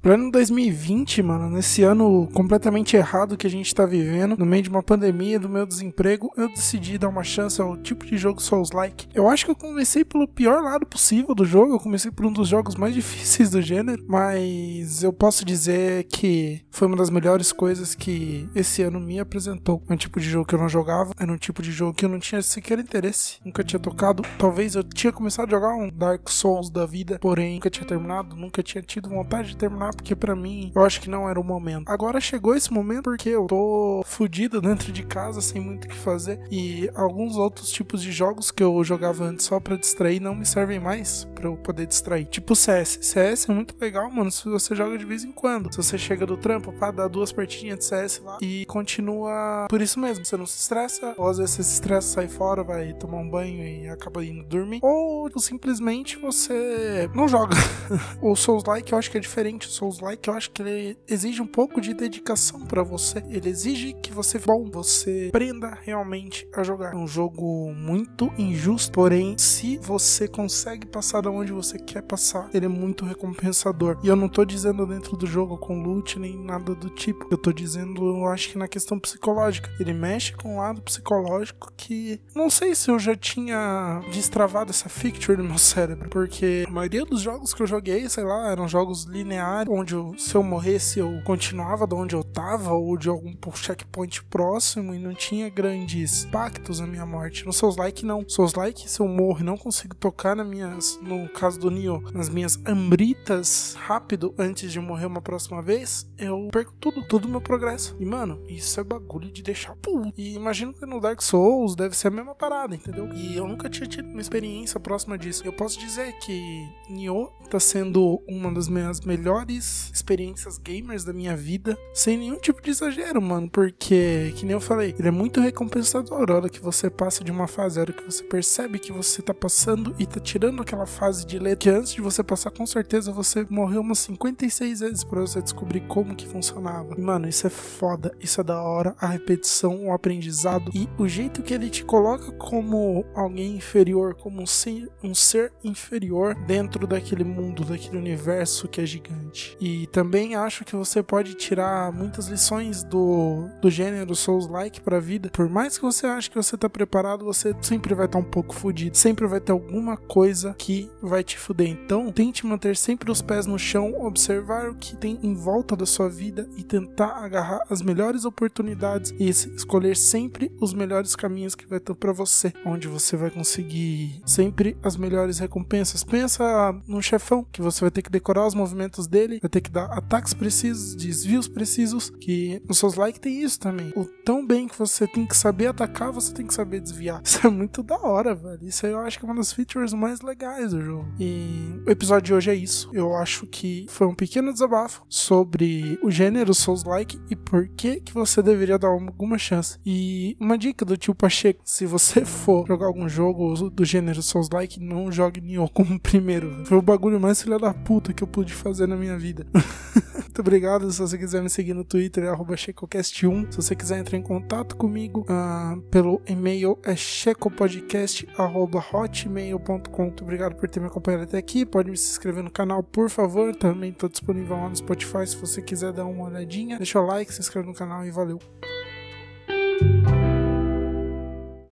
Plano 2020, mano, nesse ano completamente errado que a gente tá vivendo, no meio de uma pandemia, do meu desemprego, eu decidi dar uma chance ao tipo de jogo Souls-like. Eu acho que eu comecei pelo pior lado possível do jogo, eu comecei por um dos jogos mais difíceis do gênero, mas eu posso dizer que foi uma das melhores coisas que esse ano me apresentou. É um tipo de jogo que eu não jogava, era um tipo de jogo que eu não tinha sequer interesse, nunca tinha tocado. Talvez eu tinha começado a jogar um Dark Souls da vida, porém nunca tinha terminado, nunca tinha tido vontade de terminar, porque para mim eu acho que não era o momento. Agora chegou esse momento porque eu tô fudido dentro de casa sem muito o que fazer e alguns outros tipos de jogos que eu jogava antes só para distrair não me servem mais para eu poder distrair. Tipo CS. CS é muito legal, mano, se você joga de vez em quando. Se você chega do trampo, pá, dá duas partidinhas de CS lá e continua por isso mesmo. Você não se estressa, ou às vezes você se estressa, sai fora, vai tomar um banho e acaba indo dormir, ou simplesmente você não joga. o Souls-like eu acho que é diferente. O Souls-like eu acho que ele exige um pouco de dedicação para você. Ele exige que você, bom, você aprenda realmente a jogar. É um jogo muito injusto, porém, se você consegue passar onde você quer passar, ele é muito recompensador. E eu não tô dizendo dentro do jogo com loot nem nada do tipo. Eu tô dizendo, eu acho que na questão psicológica. Ele mexe com o lado psicológico que não sei se eu já tinha destravado essa feature no meu cérebro, porque a maioria dos jogos que eu joguei, sei lá, eram jogos lineares, onde eu, se eu morresse eu continuava de onde eu tava ou de algum checkpoint próximo e não tinha grandes impactos na minha morte. No Souls Like não. Souls Like se eu morro e não consigo tocar nas minhas, no caso do Nioh, nas minhas ambritas rápido antes de morrer uma próxima vez, eu perco tudo, todo meu progresso. E mano, isso é bagulho de deixar puto. E imagino que no Dark Souls deve ser a mesma parada, entendeu? E eu nunca tinha tido uma experiência próxima disso. Eu posso dizer que Nioh tá sendo uma das minhas melhores experiências gamers da minha vida, sem nenhum tipo de exagero, mano, porque, que nem eu falei, ele é muito recompensador a hora que você passa de uma fase, a hora que você percebe que você tá passando e tá tirando aquela fase de letra que antes de você passar, com certeza você morreu umas 56 vezes para você descobrir como que funcionava. E, mano, isso é foda, isso é da hora, a repetição, o aprendizado e o jeito que ele te coloca como alguém inferior, como um ser, um ser inferior dentro daquele mundo, daquele universo que é gigante. E também acho que você pode tirar muitas lições do, do gênero Souls-like pra vida. Por mais que você ache que você tá preparado, você sempre vai estar tá um pouco fudido. Sempre vai ter alguma coisa que vai te fuder. Então, tente manter sempre os pés no chão, observar o que tem em volta da sua vida e tentar agarrar as melhores oportunidades e escolher sempre os melhores caminhos que vai ter para você, onde você vai conseguir sempre as melhores recompensas. Pensa num chefão que você vai ter que decorar os movimentos dele, vai ter que dar ataques precisos, desvios precisos, que nos seus likes tem isso também. O tão bem que você tem que saber atacar, você tem que saber desviar. Isso é muito da hora, velho. Isso eu acho que é uma das features mais legais do jogo. E o episódio de hoje é isso. Eu acho que foi um pequeno desabafo sobre o gênero Souls-like e por que que você deveria dar alguma chance. E uma dica do tio Pacheco, se você for jogar algum jogo do gênero Souls-like, não jogue Nioh como primeiro. Foi o bagulho mais filha da puta que eu pude fazer na minha vida. Muito obrigado. Se você quiser me seguir no Twitter, é checocast1. Se você quiser entrar em contato comigo uh, pelo e-mail, é checopodcast.hotmail.com. Obrigado por ter me acompanhado até aqui. Pode me se inscrever no canal, por favor. Também estou disponível lá no Spotify se você quiser dar uma olhadinha. Deixa o like, se inscreve no canal e valeu.